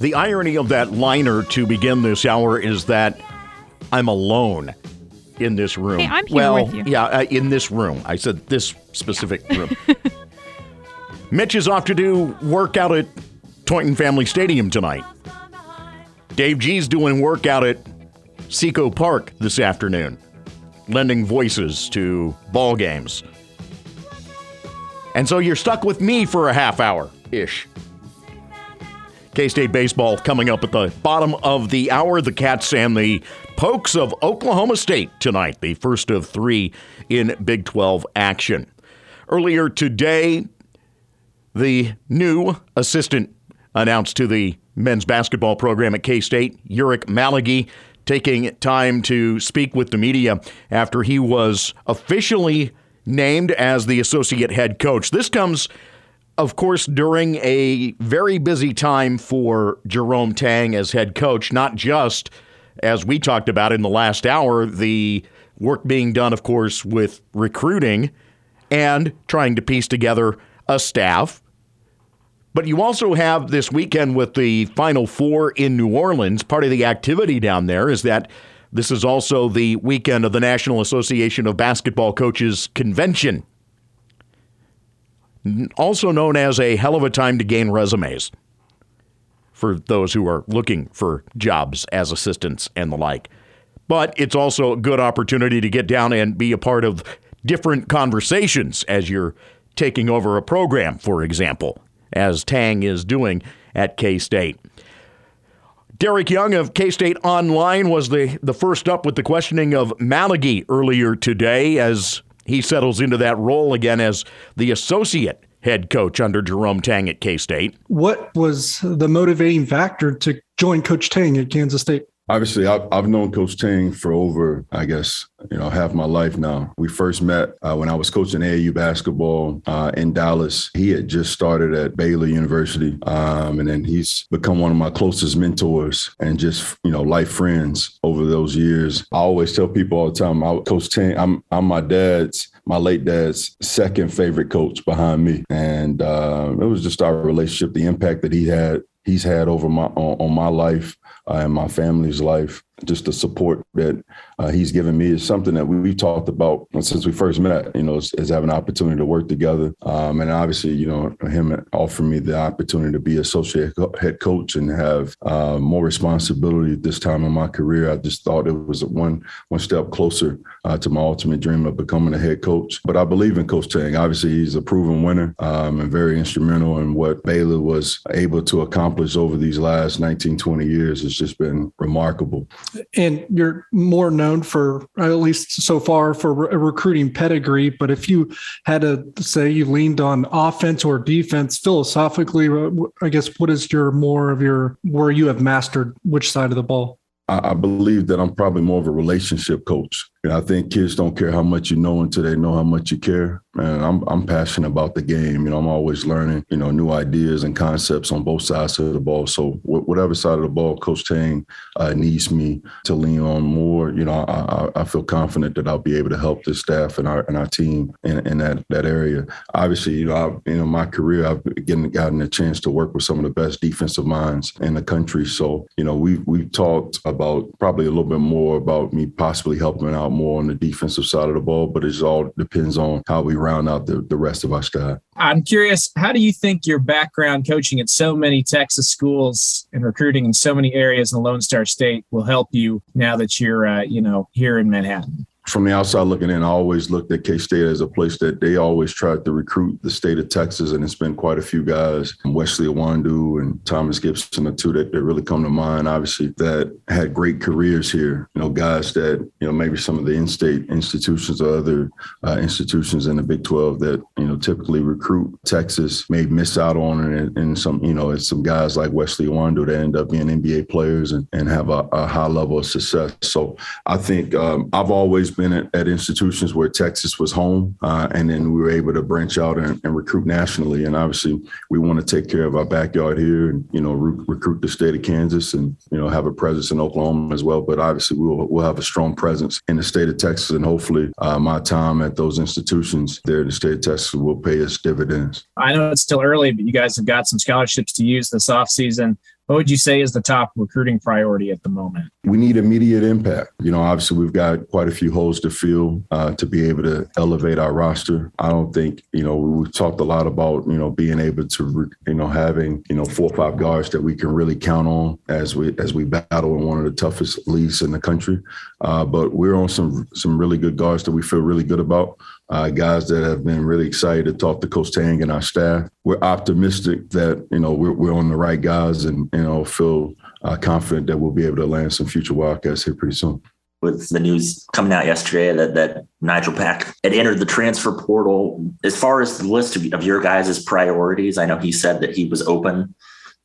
The irony of that liner to begin this hour is that I'm alone in this room. Hey, I'm here well, with you. yeah, uh, in this room. I said this specific room. Mitch is off to do workout at Tointon Family Stadium tonight. Dave G's doing workout at CiCo Park this afternoon, lending voices to ball games. And so you're stuck with me for a half hour ish. K State baseball coming up at the bottom of the hour. The Cats and the Pokes of Oklahoma State tonight, the first of three in Big 12 action. Earlier today, the new assistant announced to the men's basketball program at K State, Ulric Maligi, taking time to speak with the media after he was officially named as the associate head coach. This comes, of course, during a very busy time for Jerome Tang as head coach, not just as we talked about in the last hour, the work being done, of course, with recruiting and trying to piece together a staff. But you also have this weekend with the Final Four in New Orleans. Part of the activity down there is that this is also the weekend of the National Association of Basketball Coaches Convention, also known as a hell of a time to gain resumes for those who are looking for jobs as assistants and the like. But it's also a good opportunity to get down and be a part of different conversations as you're taking over a program, for example, as Tang is doing at K State. Derek Young of K State Online was the, the first up with the questioning of Maligi earlier today as he settles into that role again as the associate head coach under Jerome Tang at K State. What was the motivating factor to join Coach Tang at Kansas State? Obviously, I've, I've known Coach Tang for over, I guess, you know, half my life now. We first met uh, when I was coaching AAU basketball uh, in Dallas. He had just started at Baylor University, um, and then he's become one of my closest mentors and just, you know, life friends over those years. I always tell people all the time, I, Coach Tang, I'm, I'm my dad's my late dad's second favorite coach behind me, and uh, it was just our relationship, the impact that he had, he's had over my on, on my life uh, and my family's life. Just the support that uh, he's given me is something that we, we talked about since we first met. You know, is, is having an opportunity to work together, um, and obviously, you know, him offering me the opportunity to be associate head coach and have uh, more responsibility at this time in my career. I just thought it was one one step closer uh, to my ultimate dream of becoming a head coach. But I believe in Coach Tang. Obviously, he's a proven winner um, and very instrumental in what Baylor was able to accomplish over these last 19, 20 years. It's just been remarkable and you're more known for at least so far for recruiting pedigree but if you had to say you leaned on offense or defense philosophically uh, i guess what is your more of your where you have mastered which side of the ball I, believe that I'm probably more of a relationship coach. And I think kids don't care how much you know until they know how much you care. And I'm I'm passionate about the game. You know, I'm always learning, you know, new ideas and concepts on both sides of the ball. So whatever side of the ball Coach Tang uh, needs me to lean on more, you know, I, I, feel confident that I'll be able to help the staff and our and our team in, in that that area. Obviously, you know, I, you know, my career I've getting gotten a chance to work with some of the best defensive minds in the country. So you know, we we've talked about probably a little bit more about me possibly helping out more on the defensive side of the ball, but it all depends on how we round out the, the rest of our staff. I'm curious, how do you think your background coaching at so many Texas schools and recruiting in so many areas in the Lone Star State will help you now that you're, uh, you know, here in Manhattan? From the outside looking in, I always looked at K State as a place that they always tried to recruit the state of Texas, and it's been quite a few guys, Wesley Iwundu and Thomas Gipson, the two that, that really come to mind. Obviously, that had great careers here. You know, guys that you know maybe some of the in-state institutions or other uh, institutions in the Big 12 that you know typically recruit Texas may miss out on, and, and some you know it's some guys like Wesley Iwundu that end up being NBA players and, and have a, a high level of success. So I think um, I've always been at, at, institutions where Texas was home, uh, and then we were able to branch out and, and, recruit nationally. And obviously, we want to take care of our backyard here, and you know, re- recruit the state of Kansas, and you know, have a presence in Oklahoma as well. But obviously, we'll we'll have a strong presence in the state of Texas, and hopefully, uh, my time at those institutions there in the state of Texas will pay us dividends. I know it's still early, but you guys have got some scholarships to use this offseason what would you say is the top recruiting priority at the moment? We need immediate impact. You know, obviously we've got quite a few holes to fill uh, to be able to elevate our roster. I don't think you know we've talked a lot about you know being able to you know having you know four or five guards that we can really count on as we as we battle in one of the toughest leagues in the country. Uh, but we're on some some really good guards that we feel really good about uh, guys that have been really excited to talk to Coach Tang and our staff. We're optimistic that you know we're, we're on the right guys, and you know feel uh, confident that we'll be able to land some future Wildcats here pretty soon. With the news coming out yesterday that that Nigel Pack had entered the transfer portal, as far as the list of, of your guys' priorities, I know he said that he was open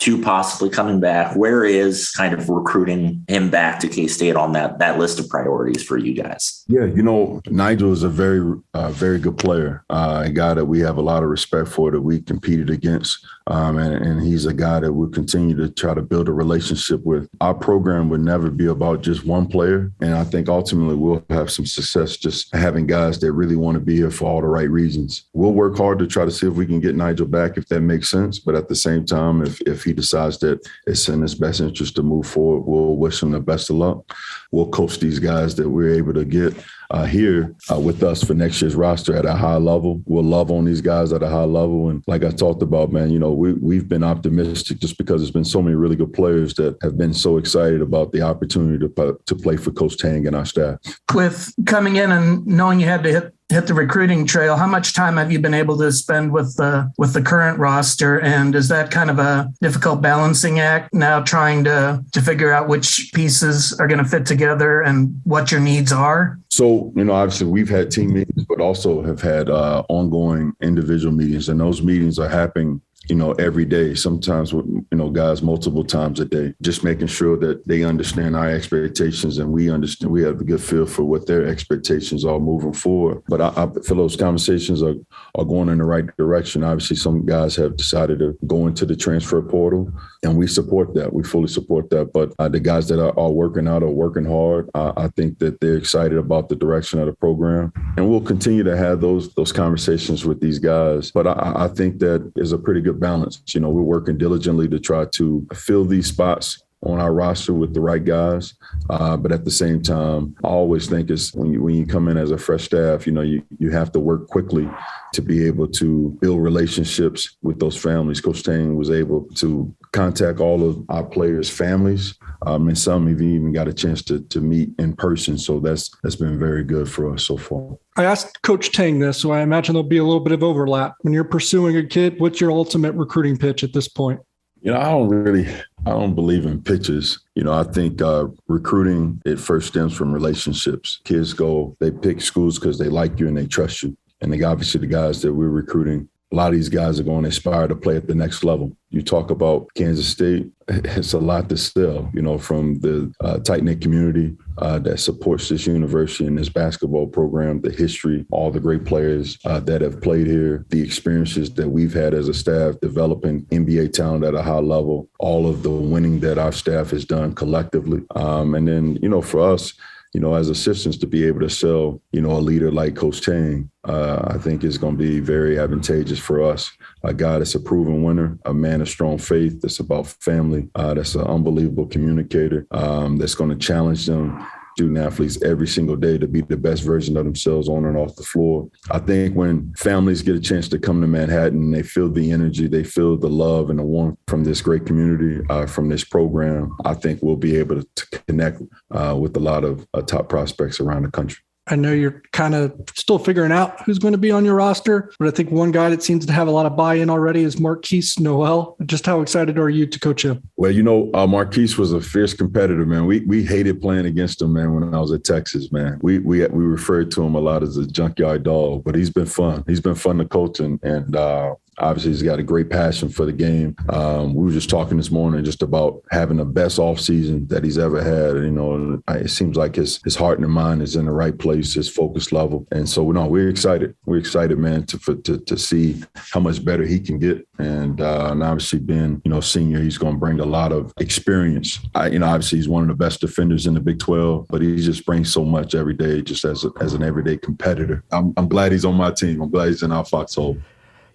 to possibly coming back? Where is kind of recruiting him back to K State on that that list of priorities for you guys? Yeah, you know, Nigel is a very uh, very good player, uh, a guy that we have a lot of respect for that we competed against. Um, and, and, he's a guy that we'll continue to try to build a relationship with. Our program would never be about just one player. And I think ultimately we'll have some success just having guys that really want to be here for all the right reasons. We'll work hard to try to see if we can get Nigel back if that makes sense. But at the same time, if, if he decides that it's in his best interest to move forward, we'll wish him the best of luck. We'll coach these guys that we're able to get uh, here uh, with us for next year's roster at a high level. We'll love on these guys at a high level. And like I talked about, man, you know, we, we've been optimistic just because there's been so many really good players that have been so excited about the opportunity to, to play for Coach Tang and our staff. With coming in and knowing you had to hit hit the recruiting trail, how much time have you been able to spend with the with the current roster? And is that kind of a difficult balancing act now, trying to to figure out which pieces are going to fit together and what your needs are? So you know, obviously we've had team meetings, but also have had uh, ongoing individual meetings, and those meetings are happening you know, every day, sometimes with, you know, guys multiple times a day, just making sure that they understand our expectations and we understand, we have a good feel for what their expectations are moving forward. But I, I feel those conversations are, are going in the right direction. Obviously, some guys have decided to go into the transfer portal and we support that. We fully support that. But uh, the guys that are, are, working out are working hard. I think that they're excited about the direction of the program and we'll continue to have those, those conversations with these guys. But I, I think that is a pretty good balance. You know, we're working diligently to try to fill these spots on our roster with the right guys. Uh, but at the same time, I always think is when you when you come in as a fresh staff, you know, you you have to work quickly to be able to build relationships with those families. Coach Tang was able to contact all of our players' families, um, and some have even got a chance to to meet in person. So that's that's been very good for us so far. I asked Coach Tang this, so I imagine there'll be a little bit of overlap. When you're pursuing a kid, what's your ultimate recruiting pitch at this point? You know, I don't really, I don't believe in pitches. You know, I think uh, recruiting it first stems from relationships. Kids go, they pick schools because they like you and they trust you. And they obviously the guys that we're recruiting a lot of these guys are going to aspire to play at the next level. You talk about Kansas State, it's a lot to sell, you know, from the uh, tight knit community uh, that supports this university and this basketball program, the history, all the great players uh, that have played here, the experiences that we've had as a staff developing NBA talent at a high level, all of the winning that our staff has done collectively. Um, and then, you know, for us, you know, as assistants to be able to sell, you know, a leader like Coach Tang, uh, I think is going to be very advantageous for us. A guy that's a proven winner, a man of strong faith, that's about family, uh, that's an unbelievable communicator, um, that's going to challenge them student athletes every single day to be the best version of themselves on and off the floor. I think when families get a chance to come to Manhattan, they feel the energy, they feel the love and the warmth from this great community, uh, from this program. I think we'll be able to, connect uh, with a lot of uh, top prospects around the country. I know you're kind of still figuring out who's going to be on your roster, but I think one guy that seems to have a lot of buy-in already is Markquis Nowell. Just how excited are you to coach him? Well, you know, uh, Markquis was a fierce competitor, man. We we hated playing against him, man. When I was at Texas, man, we we we referred to him a lot as a junkyard dog, but he's been fun. He's been fun to coach, and and uh, Obviously, he's got a great passion for the game. Um, we were just talking this morning just about having the best offseason that he's ever had. You know, it seems like his his heart and mind is in the right place, his focus level, and so no, we're excited. We're excited, man, to for, to to see how much better he can get. And, uh, and obviously, being you know senior, he's going to bring a lot of experience. I, you know, obviously, he's one of the best defenders in the Big Twelve, but he just brings so much every day, just as a, as an everyday competitor. I'm, I'm glad he's on my team. I'm glad he's in our foxhole.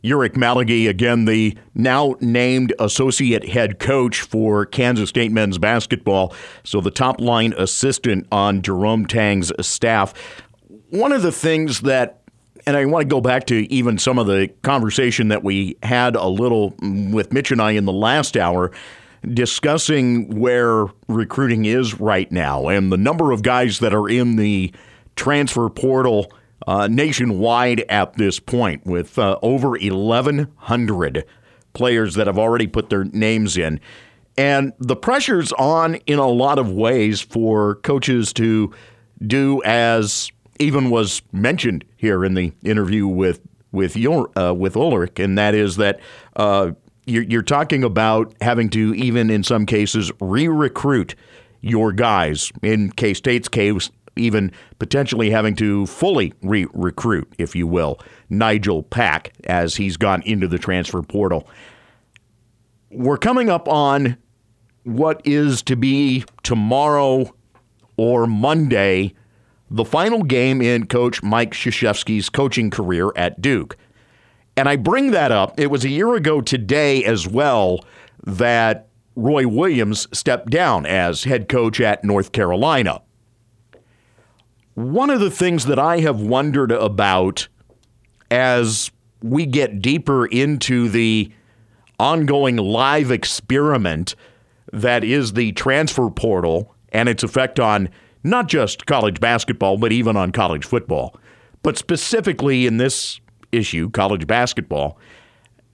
Ulric Maligi, again, the now named associate head coach for Kansas State men's basketball. So the top line assistant on Jerome Tang's staff. One of the things that, and I want to go back to even some of the conversation that we had a little mm, with Mitch and I in the last hour, discussing where recruiting is right now and the number of guys that are in the transfer portal uh, nationwide at this point, with uh, over 1,100 players that have already put their names in. And the pressure's on in a lot of ways for coaches to do as even was mentioned here in the interview with with your uh, with Ulric, and that is that uh, you're, you're talking about having to even in some cases re-recruit your guys. In K State's case, even potentially having to fully re recruit, if you will, Nigel Pack as he's gone into the transfer portal. We're coming up on what is to be tomorrow or Monday, the final game in Coach Mike Krzyzewski's coaching career at Duke. And I bring that up. It was a year ago today as well that Roy Williams stepped down as head coach at North Carolina. One of the things that I have wondered about as we get deeper into the ongoing live experiment that is the transfer portal and its effect on not just college basketball, but even on college football. But specifically in this issue, college basketball,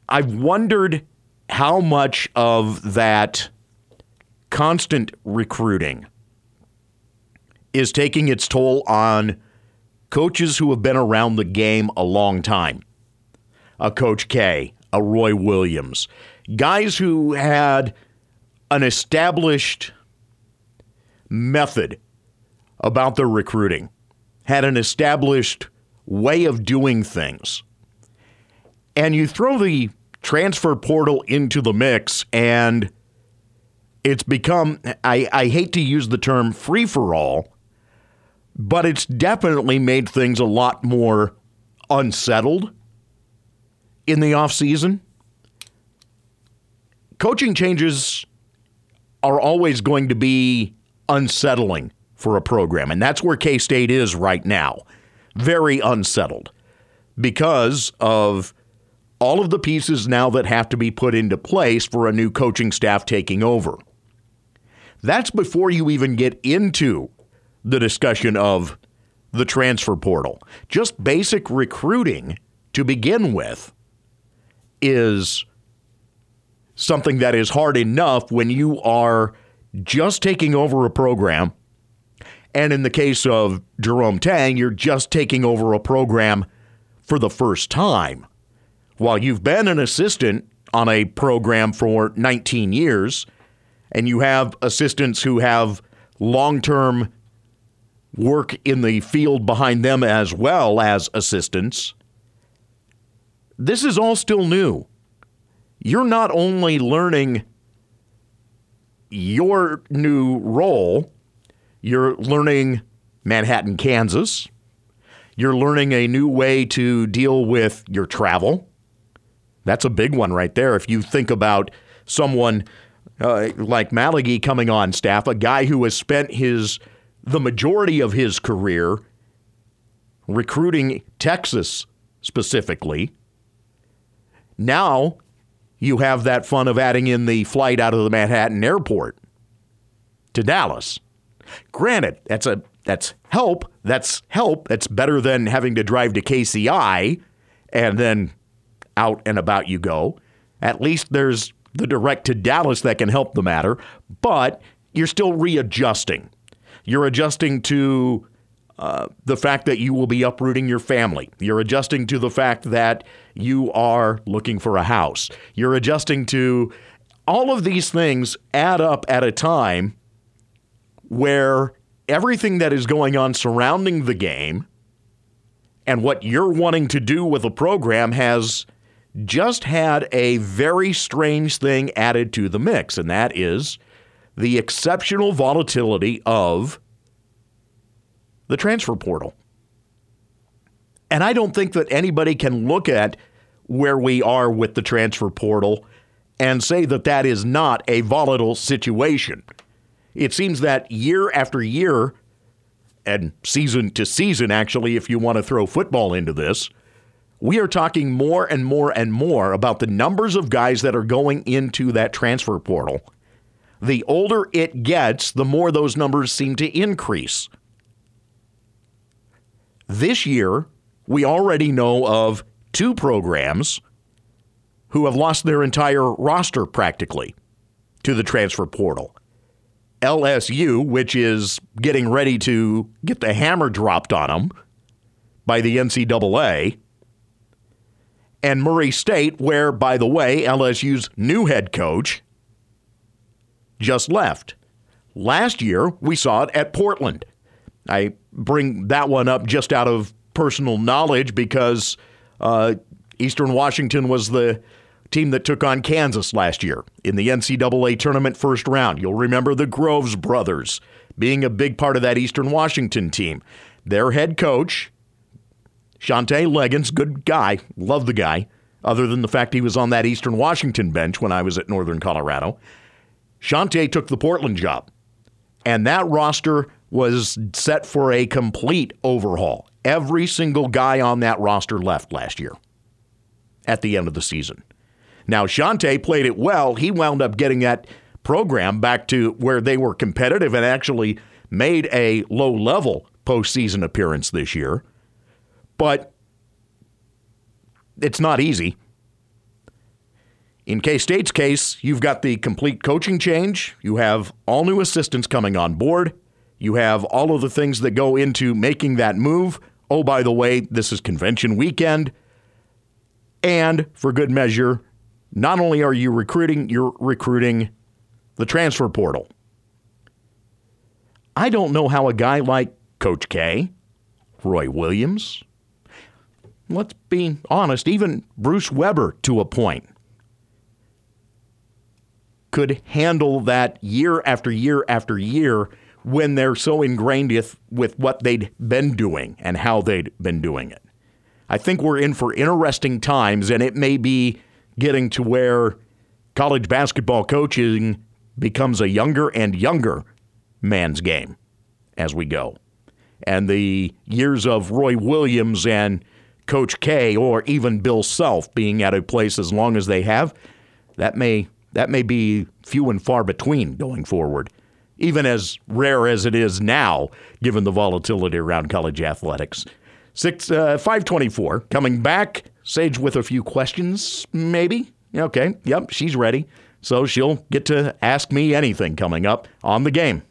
I've wondered how much of that constant recruiting is taking its toll on coaches who have been around the game a long time. A Coach K, a Roy Williams, guys who had an established method about their recruiting, had an established way of doing things. And you throw the transfer portal into the mix, and it's become, I, I hate to use the term free for all, but it's definitely made things a lot more unsettled in the offseason. Coaching changes are always going to be unsettling for a program, and that's where K State is right now. Very unsettled because of all of the pieces now that have to be put into place for a new coaching staff taking over. That's before you even get into the discussion of the transfer portal. Just basic recruiting to begin with is something that is hard enough when you are just taking over a program. And in the case of Jerome Tang, you're just taking over a program for the first time. While you've been an assistant on a program for 19 years, and you have assistants who have long term work in the field behind them as well as assistants. This is all still new. You're not only learning your new role, you're learning Manhattan, Kansas. You're learning a new way to deal with your travel. That's a big one right there. If you think about someone uh, like Maligi coming on staff, a guy who has spent his the majority of his career recruiting Texas specifically. Now you have that fun of adding in the flight out of the Manhattan airport to Dallas. Granted, that's a that's help. That's help. That's better than having to drive to KCI and then out and about you go. At least there's the direct to Dallas that can help the matter, but you're still readjusting. You're adjusting to uh, the fact that you will be uprooting your family. You're adjusting to the fact that you are looking for a house. You're adjusting to all of these things add up at a time where everything that is going on surrounding the game and what you're wanting to do with a program has just had a very strange thing added to the mix, and that is the exceptional volatility of the transfer portal. And I don't think that anybody can look at where we are with the transfer portal and say that that is not a volatile situation. It seems that year after year, and season to season, actually, if you want to throw football into this, we are talking more and more and more about the numbers of guys that are going into that transfer portal. The older it gets, the more those numbers seem to increase. This year, we already know of two programs who have lost their entire roster practically to the transfer portal. LSU, which is getting ready to get the hammer dropped on them by the NCAA, and Murray State, where, by the way, LSU's new head coach just left. Last year, we saw it at Portland. I bring that one up just out of personal knowledge because uh, Eastern Washington was the team that took on Kansas last year in the NCAA tournament first round. You'll remember the Groves brothers being a big part of that Eastern Washington team. Their head coach, Shantay Legans, good guy, love the guy, other than the fact he was on that Eastern Washington bench when I was at Northern Colorado. Shantay took the Portland job, and that roster was set for a complete overhaul. Every single guy on that roster left last year at the end of the season. Now, Shantay played it well. He wound up getting that program back to where they were competitive and actually made a low level postseason appearance this year but it's not easy. In K State's case, you've got the complete coaching change, you have all new assistants coming on board, you have all of the things that go into making that move. Oh, by the way, this is convention weekend. And for good measure, not only are you recruiting, you're recruiting the transfer portal. I don't know how a guy like Coach K, Roy Williams, let's be honest, even Bruce Weber to a point could handle that year after year after year when they're so ingrained with, with what they'd been doing and how they'd been doing it. I think we're in for interesting times, and it may be getting to where college basketball coaching becomes a younger and younger man's game as we go. And the years of Roy Williams and Coach K or even Bill Self being at a place as long as they have, that may that may be few and far between going forward, even as rare as it is now, given the volatility around college athletics. Six uh, five twenty four coming back. Sage with a few questions, maybe. Okay, yep, she's ready. So she'll get to ask me anything coming up on the game.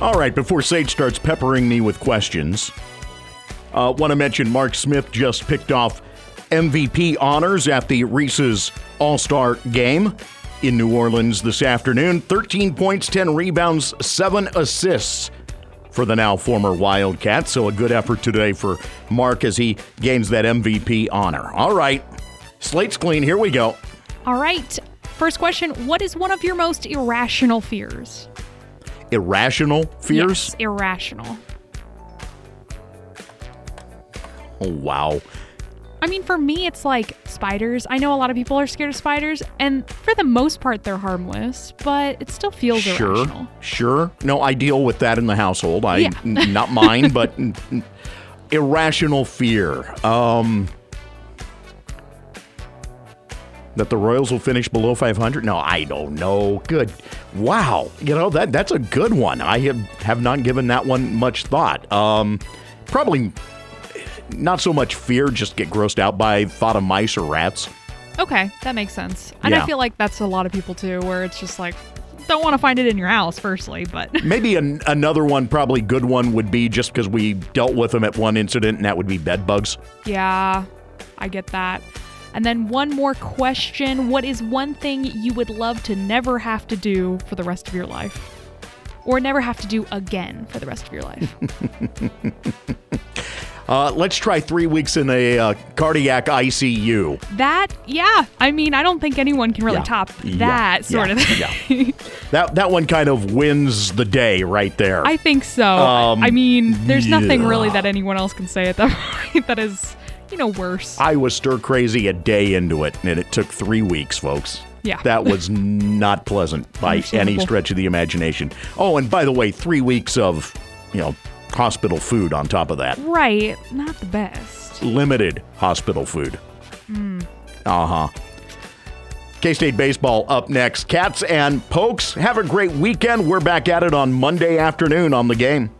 All right, before Sage starts peppering me with questions, uh, want to mention Mark Smith just picked off MVP honors at the Reese's All Star game in New Orleans this afternoon. 13 points, 10 rebounds, 7 assists for the now former Wildcat. So a good effort today for Mark as he gains that MVP honor. All right, slate's clean. Here we go. All right. First question What is one of your most irrational fears? irrational fears? Yes, irrational. Oh, wow. I mean, for me, it's like spiders. I know a lot of people are scared of spiders, and for the most part, they're harmless, but it still feels sure, irrational. Sure. No, I deal with that in the household. I Yeah. n- not mine, but irrational fear. Um that the Royals will finish below 500? No, I don't know. Good. Wow. You know, that that's a good one. I have, have not given that one much thought. Um probably not so much fear, just get grossed out by thought of mice or rats. Okay, that makes sense. And Yeah. I feel like that's a lot of people too, where it's just like, don't want to find it in your house, firstly, but Maybe an, another one, probably good one, would be just because we dealt with them at one incident, and that would be bed bugs. yeah, I get that. And then one more question What is one thing you would love to never have to do for the rest of your life? Or never have to do again for the rest of your life? Uh, let's try three weeks in a uh, cardiac ICU. that, yeah. I mean, I don't think anyone can really Yeah. top Yeah. that sort Yeah. of thing. Yeah. that that one kind of wins the day right there. I think so. Um, I mean, there's nothing really that anyone else can say at that point that is, you know, worse. I was stir crazy a day into it, and it took three weeks, folks. Yeah. That was not pleasant by any stretch of the imagination. Oh, and by the way, three weeks of, you know, hospital food on top of that. right. Not the best. Limited hospital food. Uh huh. K State Baseball up next. Cats and Pokes, have a great weekend. We're back at it on Monday afternoon on the game.